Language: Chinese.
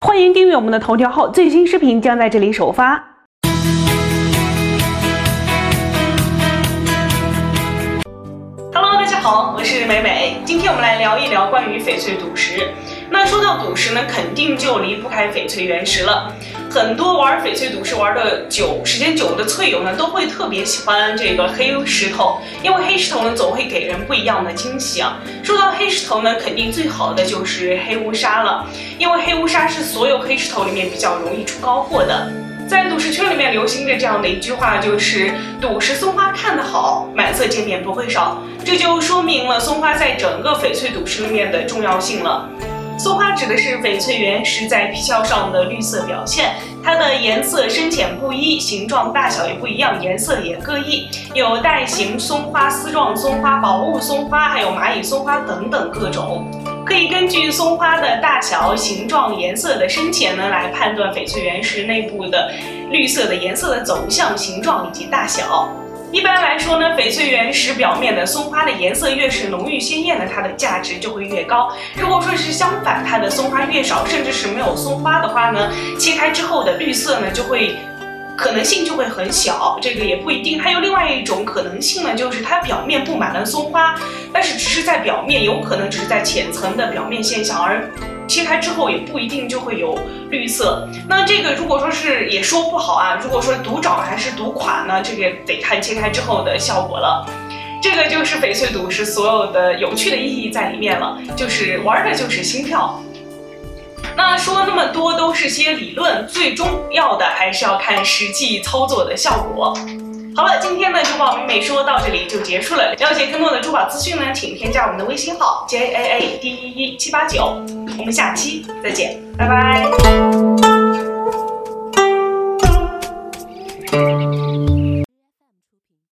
欢迎订阅我们的头条号，最新视频将在这里首发。好，我是美美，今天我们来聊一聊关于翡翠赌石。那说到赌石呢，肯定就离不开翡翠原石了。很多玩翡翠赌石玩的久、时间久的翠友呢，都会特别喜欢这个黑石头，因为黑石头呢总会给人不一样的惊喜啊。说到黑石头呢，肯定最好的就是黑乌沙了，因为黑乌沙是所有黑石头里面比较容易出高货的。在赌石圈里面流行着这样的一句话，就是赌石松花看得好，满色见面不会少。这就说明了松花在整个翡翠赌石里面的重要性了。松花指的是翡翠原石在皮壳上的绿色表现，它的颜色深浅不一，形状大小也不一样，颜色也各异，有带形松花、丝状松花、宝物松花，还有蚂蚁松花等等各种。可以根据松花的大小、形状、颜色的深浅呢，来判断翡翠原石内部的绿色的颜色的走向、形状以及大小。一般来说呢，翡翠原石表面的松花的颜色越是浓郁鲜艳的，它的价值就会越高。如果说是相反，它的松花越少，甚至是没有松花的话呢，切开之后的绿色呢就会可能性就会很小。这个也不一定。还有另外一种可能性呢，就是它表面布满了松花，但是只是在表面，有可能只是在浅层的表面现象，而。切开之后也不一定就会有绿色，那这个如果说是也说不好啊。如果说赌找还是赌垮呢，这个得看切开之后的效果了。这个就是翡翠赌石所有的有趣的意义在里面了，就是玩的就是心跳。那说那么多都是些理论，最重要的还是要看实际操作的效果。好了，今天的珠宝美美说到这里就结束了。了解更多的珠宝资讯呢，请添加我们的微信号 j a a d 一一七八九。我们下期再见，拜拜。